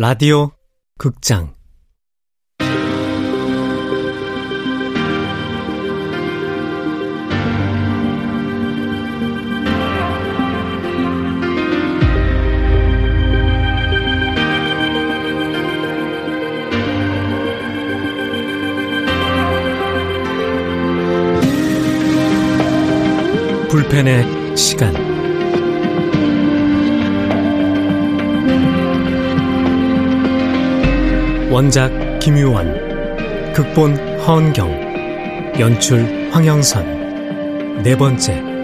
라디오 극장. 불펜의 시간 원작 김유원 극본 허은경 연출 황영선. 네 번째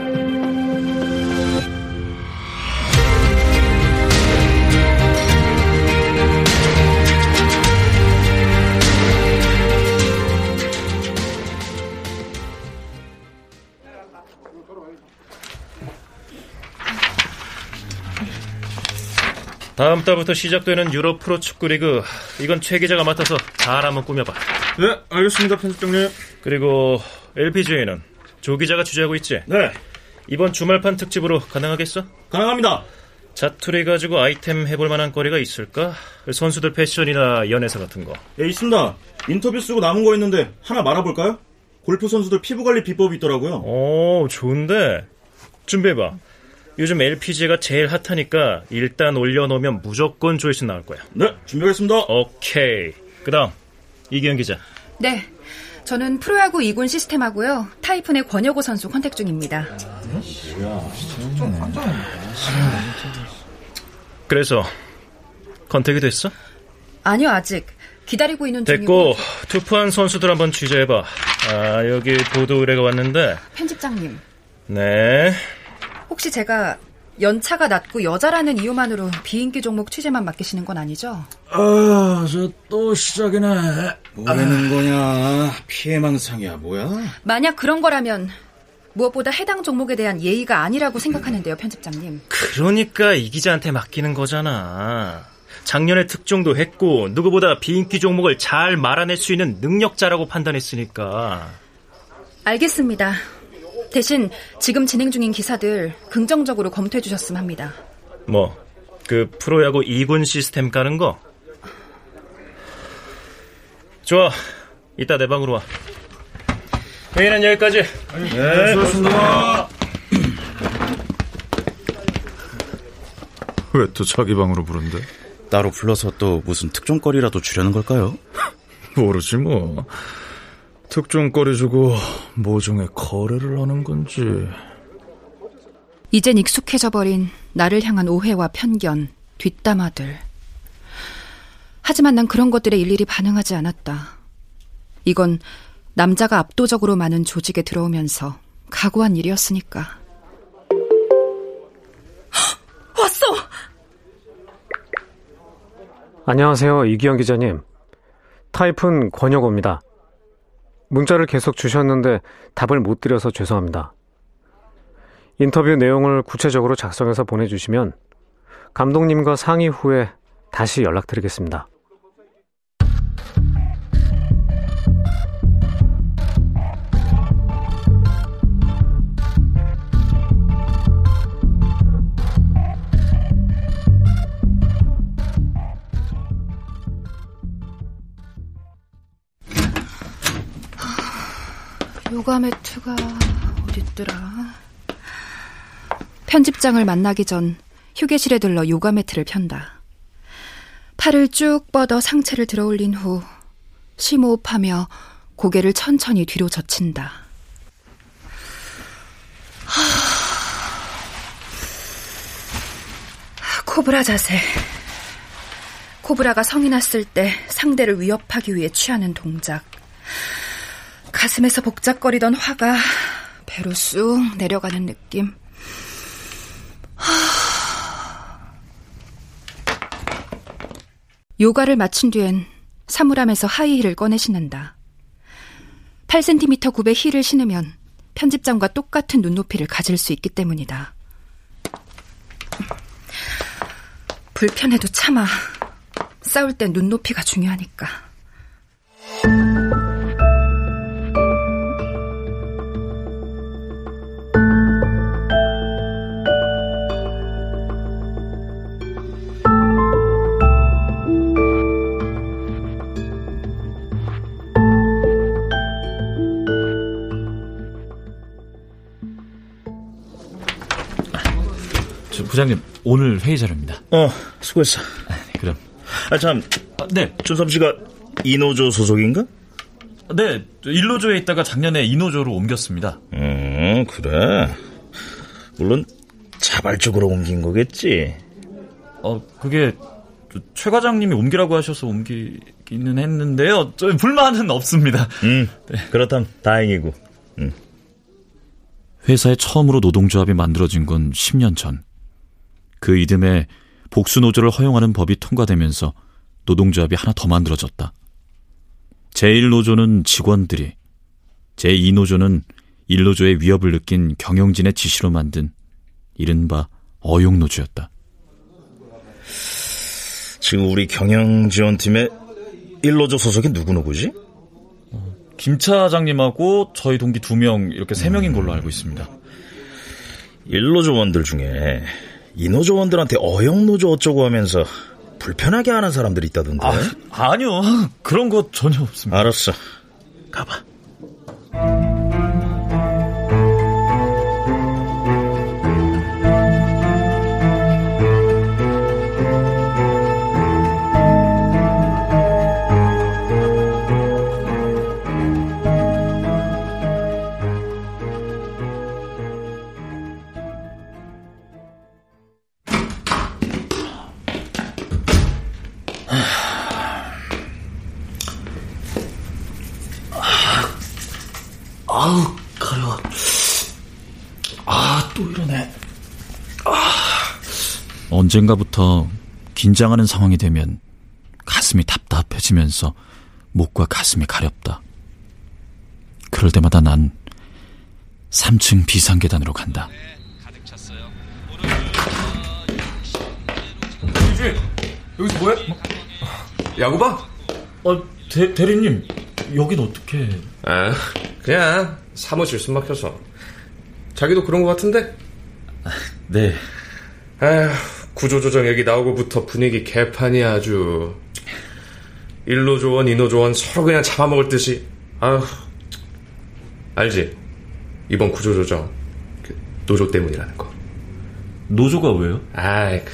다음 달부터 시작되는 유럽 프로 축구 리그 이건 최 기자가 맡아서 잘 한번 꾸며봐. 네, 알겠습니다, 편집장님. 그리고 LPGA는 조 기자가 주재하고 있지. 네, 이번 주말판 특집으로 가능하겠어? 가능합니다. 자투리 가지고 아이템 해볼 만한 거리가 있을까? 선수들 패션이나 연애사 같은 거. 예, 있습니다. 인터뷰 쓰고 남은 거 있는데 하나 말아볼까요? 골프 선수들 피부 관리 비법이 있더라고요. 오, 좋은데. 준비해봐. 요즘 LPG가 제일 hot하니까 일단 올려놓으면 무조건 조회수 나올 거야. 네, 준비하겠습니다. 오케이. 그 다음, 이기현 기자. 네. 저는 프로야구 2군 시스템하고요. 타이푼의 권혁호 선수 contact 중입니다. 그래서 contact이 됐어? 아니요, 아직. 기다리고 있는 중이고. 됐고 투표한 선수들 한번 취재해봐. 아 여기 보도 의뢰가 왔는데. 편집장님. 네. 혹시 제가 연차가 낮고 여자라는 이유만으로 비인기 종목 취재만 맡기시는 건 아니죠? 아, 저 또 시작이네. 뭐라는 거냐? 피해망상이야, 뭐야? 만약 그런 거라면 무엇보다 해당 종목에 대한 예의가 아니라고 생각하는데요, 편집장님. 그러니까 이 기자한테 맡기는 거잖아. 작년에 특종도 했고 누구보다 비인기 종목을 잘 말아낼 수 있는 능력자라고 판단했으니까. 알겠습니다. 대신 지금 진행 중인 기사들 긍정적으로 검토해 주셨으면 합니다. 뭐, 그 프로야구 2군 시스템 까는 거? 좋아. 이따 내 방으로 와. 회의는 여기까지. 네, 수고하셨습니다. 왜 또 자기 방으로 부른대? 따로 불러서 또 무슨 특종거리라도 주려는 걸까요? 모르지 뭐. 특종거리 주고 모종의 거래를 하는 건지. 이젠 익숙해져 버린 나를 향한 오해와 편견, 뒷담화들. 하지만 난 그런 것들에 일일이 반응하지 않았다. 이건 남자가 압도적으로 많은 조직에 들어오면서 각오한 일이었으니까. 왔어! 안녕하세요, 이기영 기자님. 타이푼 권혁호입니다. 문자를 계속 주셨는데 답을 못 드려서 죄송합니다. 인터뷰 내용을 구체적으로 작성해서 보내주시면 감독님과 상의 후에 다시 연락드리겠습니다. 요가 매트가 어딨더라? 편집장을 만나기 전 휴게실에 들러 요가 매트를 편다. 팔을 쭉 뻗어 상체를 들어 올린 후 심호흡하며 고개를 천천히 뒤로 젖힌다. 코브라 자세. 코브라가 성이 났을 때 상대를 위협하기 위해 취하는 동작. 가슴에서 복잡거리던 화가 배로 쑥 내려가는 느낌. 요가를 마친 뒤엔 사물함에서 하이힐을 꺼내 신는다. 8cm 굽의 힐을 신으면 편집장과 똑같은 눈높이를 가질 수 있기 때문이다. 불편해도 참아. 싸울 땐 눈높이가 중요하니까. 오늘 회의 자료입니다. 어, 수고했어. 아, 네, 그럼. 아, 참. 아, 네. 준섭 씨가 이노조 소속인가? 네, 일노조에 있다가 작년에 이노조로 옮겼습니다. 음, 그래. 물론 자발적으로 옮긴 거겠지. 어, 그게 최 과장님이 옮기라고 하셔서 옮기기는 했는데요. 저 불만은 없습니다. 음, 네. 그렇다면 다행이고. 음. 회사에 처음으로 노동조합이 만들어진 건 10년 전. 그 이듬해 복수 노조를 허용하는 법이 통과되면서 노동조합이 하나 더 만들어졌다. 제1노조는 직원들이, 제2노조는 1노조의 위협을 느낀 경영진의 지시로 만든 이른바 어용노조였다. 지금 우리 경영지원팀의 1노조 소속이 누구누구지? 김 차장님하고 저희 동기 두 명 이렇게 세 명인 걸로 알고 있습니다. 1노조원들 중에 2노조원들한테 어영노조 어쩌고 하면서 불편하게 하는 사람들이 있다던데. 아, 아니요. 그런 거 전혀 없습니다. 알았어. 가봐. 언젠가부터 긴장하는 상황이 되면 가슴이 답답해지면서 목과 가슴이 가렵다. 그럴 때마다 난 3층 비상계단으로 간다. 이지 여기서 뭐해? 야구 봐? 어, 대, 대리님, 여긴 어떻게... 아, 그냥 사무실 숨 막혀서. 자기도 그런 것 같은데? 네. 아 구조조정 얘기 나오고부터 분위기 개판이야 아주. 일노조원, 이노 조원 서로 그냥 잡아먹을 듯이. 아휴. 알지? 이번 구조조정 그 노조 때문이라는 거. 노조가 왜요? 아이, 그,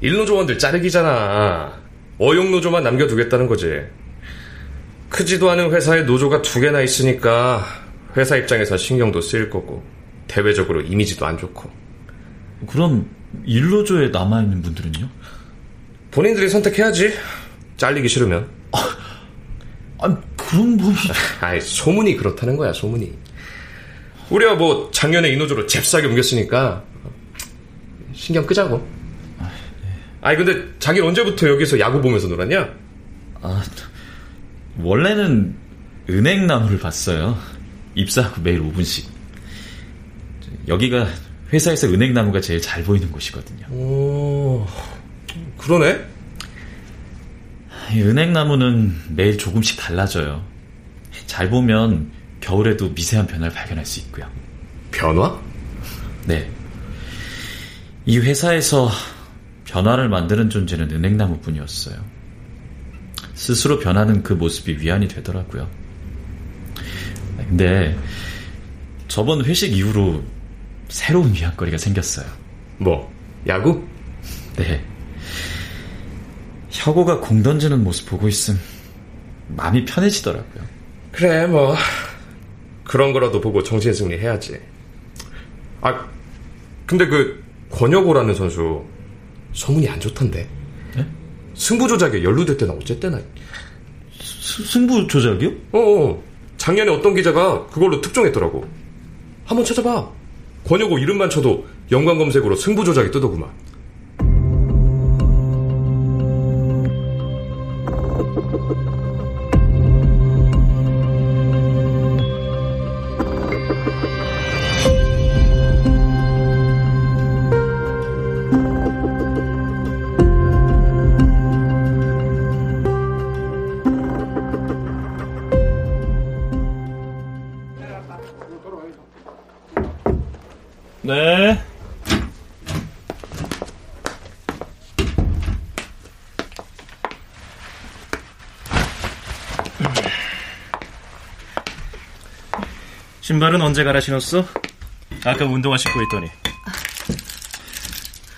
일노 조원들 자르기잖아. 어용 노조만 남겨두겠다는 거지. 크지도 않은 회사에 노조가 두 개나 있으니까 회사 입장에서 신경도 쓰일 거고 대외적으로 이미지도 안 좋고 그럼 일노조에 남아있는 분들은요? 본인들이 선택해야지 잘리기 싫으면 아, 그런 분이... 아이 소문이 그렇다는 거야 소문이 우리가 뭐 작년에 이노조로 잽싸게 옮겼으니까 신경 끄자고 아이 근데 자기는 언제부터 여기서 야구 보면서 놀았냐? 아, 원래는 은행나무를 봤어요. 입사하고 매일 5분씩. 여기가 회사에서 은행나무가 제일 잘 보이는 곳이거든요. 오, 그러네? 이 은행나무는 매일 조금씩 달라져요. 잘 보면 겨울에도 미세한 변화를 발견할 수 있고요. 변화? 네. 이 회사에서 변화를 만드는 존재는 은행나무 뿐이었어요. 스스로 변하는 그 모습이 위안이 되더라고요. 근데 저번 회식 이후로 새로운 위안거리가 생겼어요. 뭐, 야구? 네. 혁오가 공 던지는 모습 보고 있음 마음이 편해지더라고요. 그래, 뭐 그런 거라도 보고 정신 승리 해야지. 아, 근데 그 권혁오라는 선수 소문이 안 좋던데. 네? 승부 조작에 연루됐대나 어쨌대나. 스, 승부 조작이요? 어, 어, 작년에 어떤 기자가 그걸로 특종했더라고. 한번 찾아봐. 권혁오 이름만 쳐도 연관 검색으로 승부 조작이 뜨더구만. 네. 신발은 언제 갈아 신었어? 아까 운동화 신고 있더니.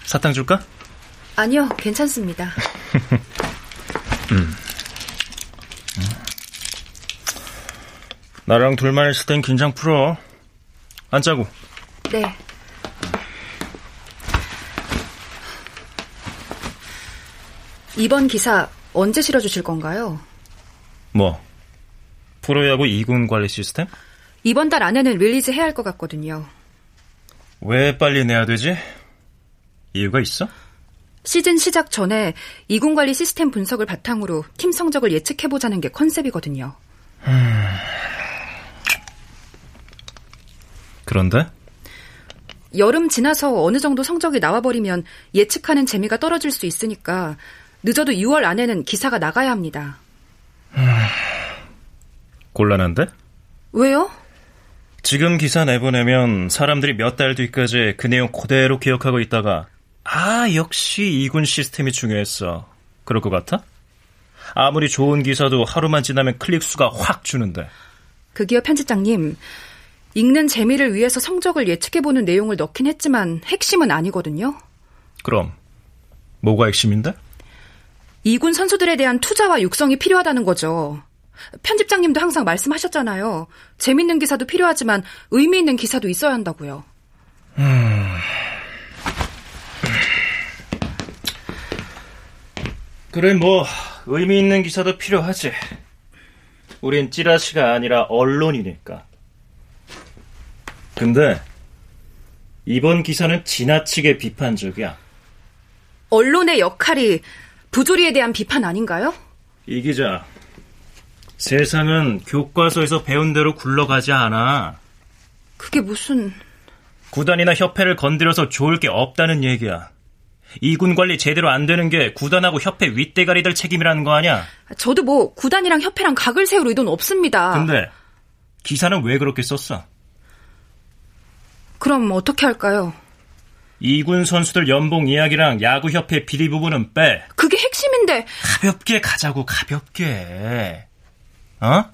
사탕 줄까? 아니요, 괜찮습니다. 음. 나랑 둘만 있을 땐 긴장 풀어. 앉자고. 네. 이번 기사 언제 실어주실 건가요? 뭐? 프로야구 2군 관리 시스템? 이번 달 안에는 release 해야 할 것 같거든요. 왜 빨리 내야 되지? 이유가 있어? 시즌 시작 전에 2군 관리 시스템 분석을 바탕으로 팀 성적을 예측해보자는 게 concept이거든요. 음... 그런데? 여름 지나서 어느 정도 성적이 나와버리면 예측하는 재미가 떨어질 수 있으니까 늦어도 6월 안에는 기사가 나가야 합니다. 음... 곤란한데? 왜요? 지금 기사 내보내면 사람들이 몇 달 뒤까지 그 내용 그대로 기억하고 있다가 아 역시 이군 시스템이 중요했어. 그럴 것 같아? 아무리 좋은 기사도 하루만 지나면 클릭 수가 확 주는데. 그 기업 편집장님, 읽는 재미를 위해서 성적을 예측해보는 내용을 넣긴 했지만 핵심은 아니거든요. 그럼 뭐가 핵심인데? 이군 선수들에 대한 투자와 육성이 필요하다는 거죠. 편집장님도 항상 말씀하셨잖아요. 재밌는 기사도 필요하지만 의미 있는 기사도 있어야 한다고요. 음... 그래 뭐 의미 있는 기사도 필요하지. 우린 찌라시가 아니라 언론이니까. 근데 이번 기사는 지나치게 비판적이야. 언론의 역할이 부조리에 대한 비판 아닌가요? 이 기자, 세상은 교과서에서 배운 대로 굴러가지 않아. 그게 무슨... 구단이나 협회를 건드려서 좋을 게 없다는 얘기야. 이군 관리 제대로 안 되는 게 구단하고 협회 윗대가리들 책임이라는 거 아니야? 저도 뭐 구단이랑 협회랑 각을 세울 의도는 없습니다. 근데 기사는 왜 그렇게 썼어? 그럼 어떻게 할까요? 이군 선수들 연봉 이야기랑 야구협회 비리 부분은 빼. 그게 핵심인데. 가볍게 가자고, 가볍게. 어?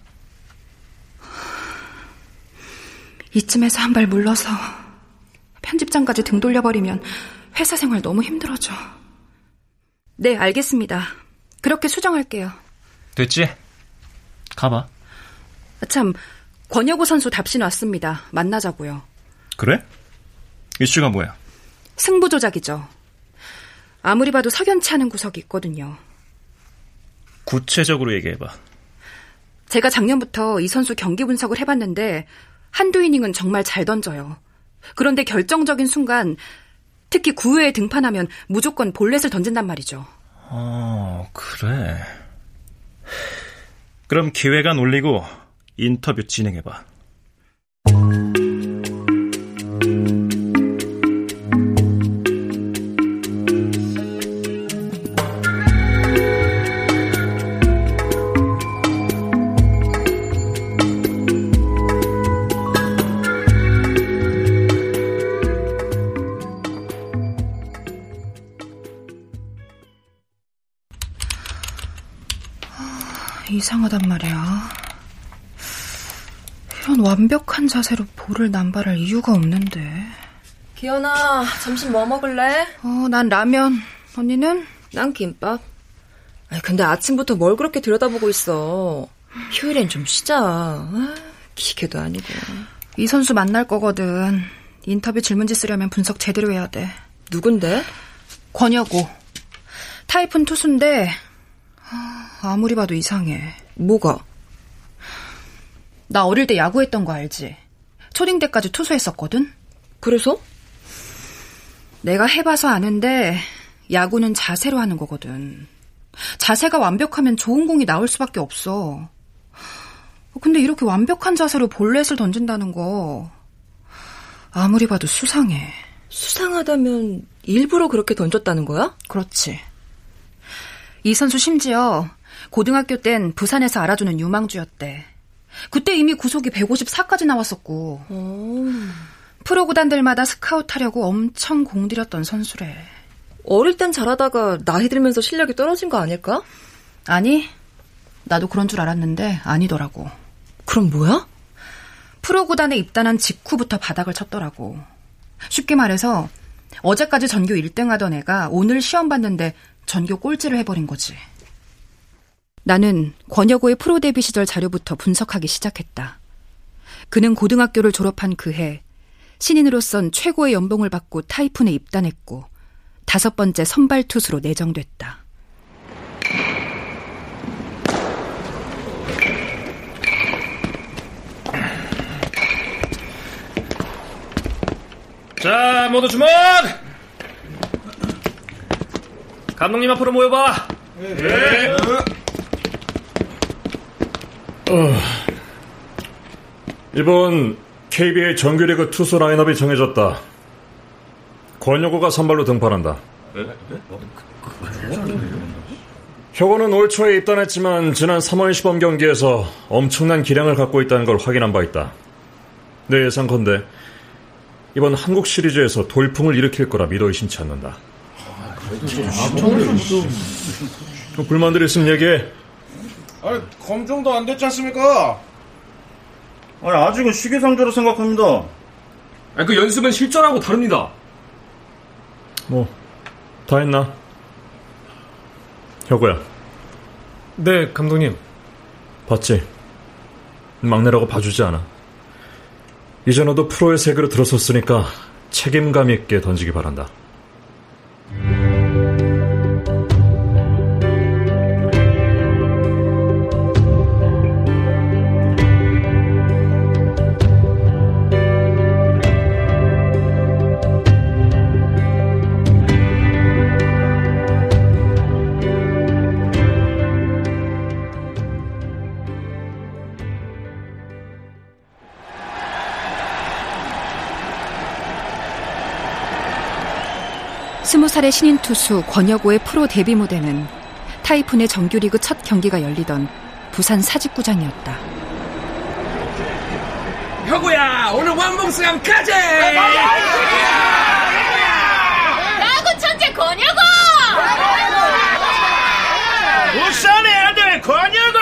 이쯤에서 한 발 물러서 편집장까지 등 돌려버리면 회사 생활 너무 힘들어져. 네, 알겠습니다. 그렇게 수정할게요. 됐지? 가봐. 참, 권여구 선수 답신 왔습니다. 만나자고요. 그래? 이슈가 뭐야? 승부 조작이죠. 아무리 봐도 석연치 않은 구석이 있거든요. 구체적으로 얘기해봐. 제가 작년부터 이 선수 경기 분석을 해봤는데 한두 이닝은 정말 잘 던져요. 그런데 결정적인 순간 특히 9회에 등판하면 무조건 볼넷을 던진단 말이죠. 어, 그래. 그럼 기회가 놀리고 인터뷰 진행해봐. 이상하단 말이야. 이런 완벽한 자세로 볼을 남발할 이유가 없는데. 기현아, 점심 뭐 먹을래? 어, 난 라면. 언니는? 난 김밥. 아니, 근데 아침부터 뭘 그렇게 들여다보고 있어. 휴일엔 좀 쉬자. 아, 기계도 아니고. 이 선수 만날 거거든. 인터뷰 질문지 쓰려면 분석 제대로 해야 돼. 누군데? 권여고. 타이푼 투수인데 아무리 봐도 이상해. 뭐가? 나 어릴 때 야구했던 거 알지? 초딩 때까지 투수했었거든? 그래서? 내가 해봐서 아는데, 야구는 자세로 하는 거거든. 자세가 완벽하면 좋은 공이 나올 수밖에 없어. 근데 이렇게 완벽한 자세로 볼넷을 던진다는 거, 아무리 봐도 수상해. 수상하다면 일부러 그렇게 던졌다는 거야? 그렇지. 이 선수 심지어 고등학교 땐 부산에서 알아주는 유망주였대. 그때 이미 구속이 154까지 나왔었고. 오. 프로 구단들마다 스카우트하려고 엄청 공들였던 선수래. 어릴 땐 잘하다가 나이 들면서 실력이 떨어진 거 아닐까? 아니, 나도 그런 줄 알았는데 아니더라고. 그럼 뭐야? 프로 구단에 입단한 직후부터 바닥을 쳤더라고. 쉽게 말해서 어제까지 전교 1등 하던 애가 오늘 시험 봤는데 전교 꼴찌를 해버린 거지. 나는 권혁호의 프로 데뷔 시절 자료부터 분석하기 시작했다. 그는 고등학교를 졸업한 그해 신인으로선 최고의 연봉을 받고 타이푼에 입단했고 다섯 번째 선발 투수로 내정됐다. 자, 모두 주목! 감독님 앞으로 모여봐. 네. 어, 이번 KBA 정규리그 투수 라인업이 정해졌다. 권혁호가 선발로 등판한다. 혁호는 올 초에 입단했지만 지난 3월 시범 경기에서 엄청난 기량을 갖고 있다는 걸 확인한 바 있다. 내 예상컨대 이번 한국 시리즈에서 돌풍을 일으킬 거라 믿어 의심치 않는다. 불만들 있으면 얘기해. 아니, 검증도 안 됐지 않습니까? 아니, 아직은 시기상조로 생각합니다. 아니, 그 연습은 실전하고 다릅니다. 뭐, 다 했나? 혁우야. 네, 감독님. 봤지? 막내라고 봐주지 않아. 이제 너도 프로의 세계로 들어섰으니까 책임감 있게 던지기 바란다. Thank you. 21살의 신인 투수 권혁호의 프로 데뷔 무대는 타이푼의 정규리그 첫 경기가 열리던 부산 사직구장이었다. 혁우야, 오늘 왕봉수강 가자! 나구 천재 권혁호! 울산의 아들 권혁호!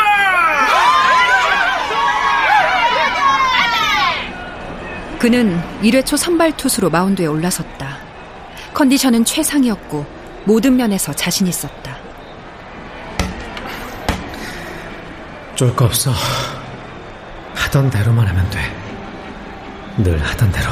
그는 1회 초 선발 투수로 마운드에 올라섰다. 컨디션은 최상이었고 모든 면에서 자신 있었다. 쫄 거 없어. 하던 대로만 하면 돼. 늘 하던 대로.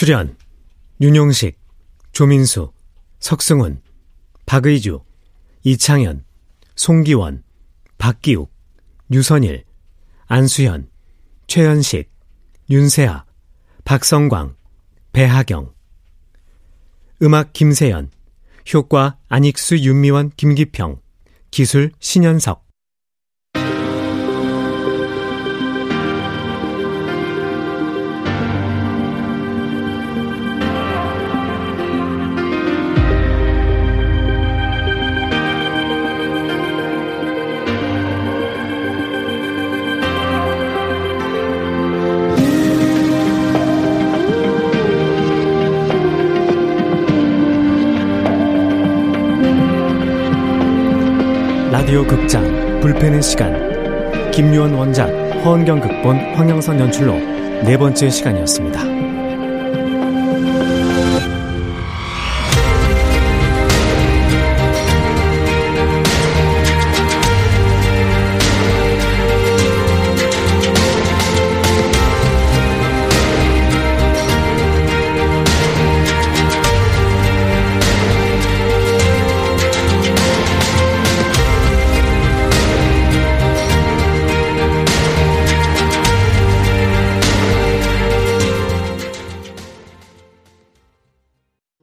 출연 윤용식, 조민수, 석승훈, 박의주, 이창현, 송기원, 박기욱, 유선일, 안수현, 최현식, 윤세아, 박성광, 배하경. 음악 김세연 효과 안익수 윤미원 김기평. 기술 신현석 김유원 원작 허은경 극본 황영선 연출로 네 번째 시간이었습니다.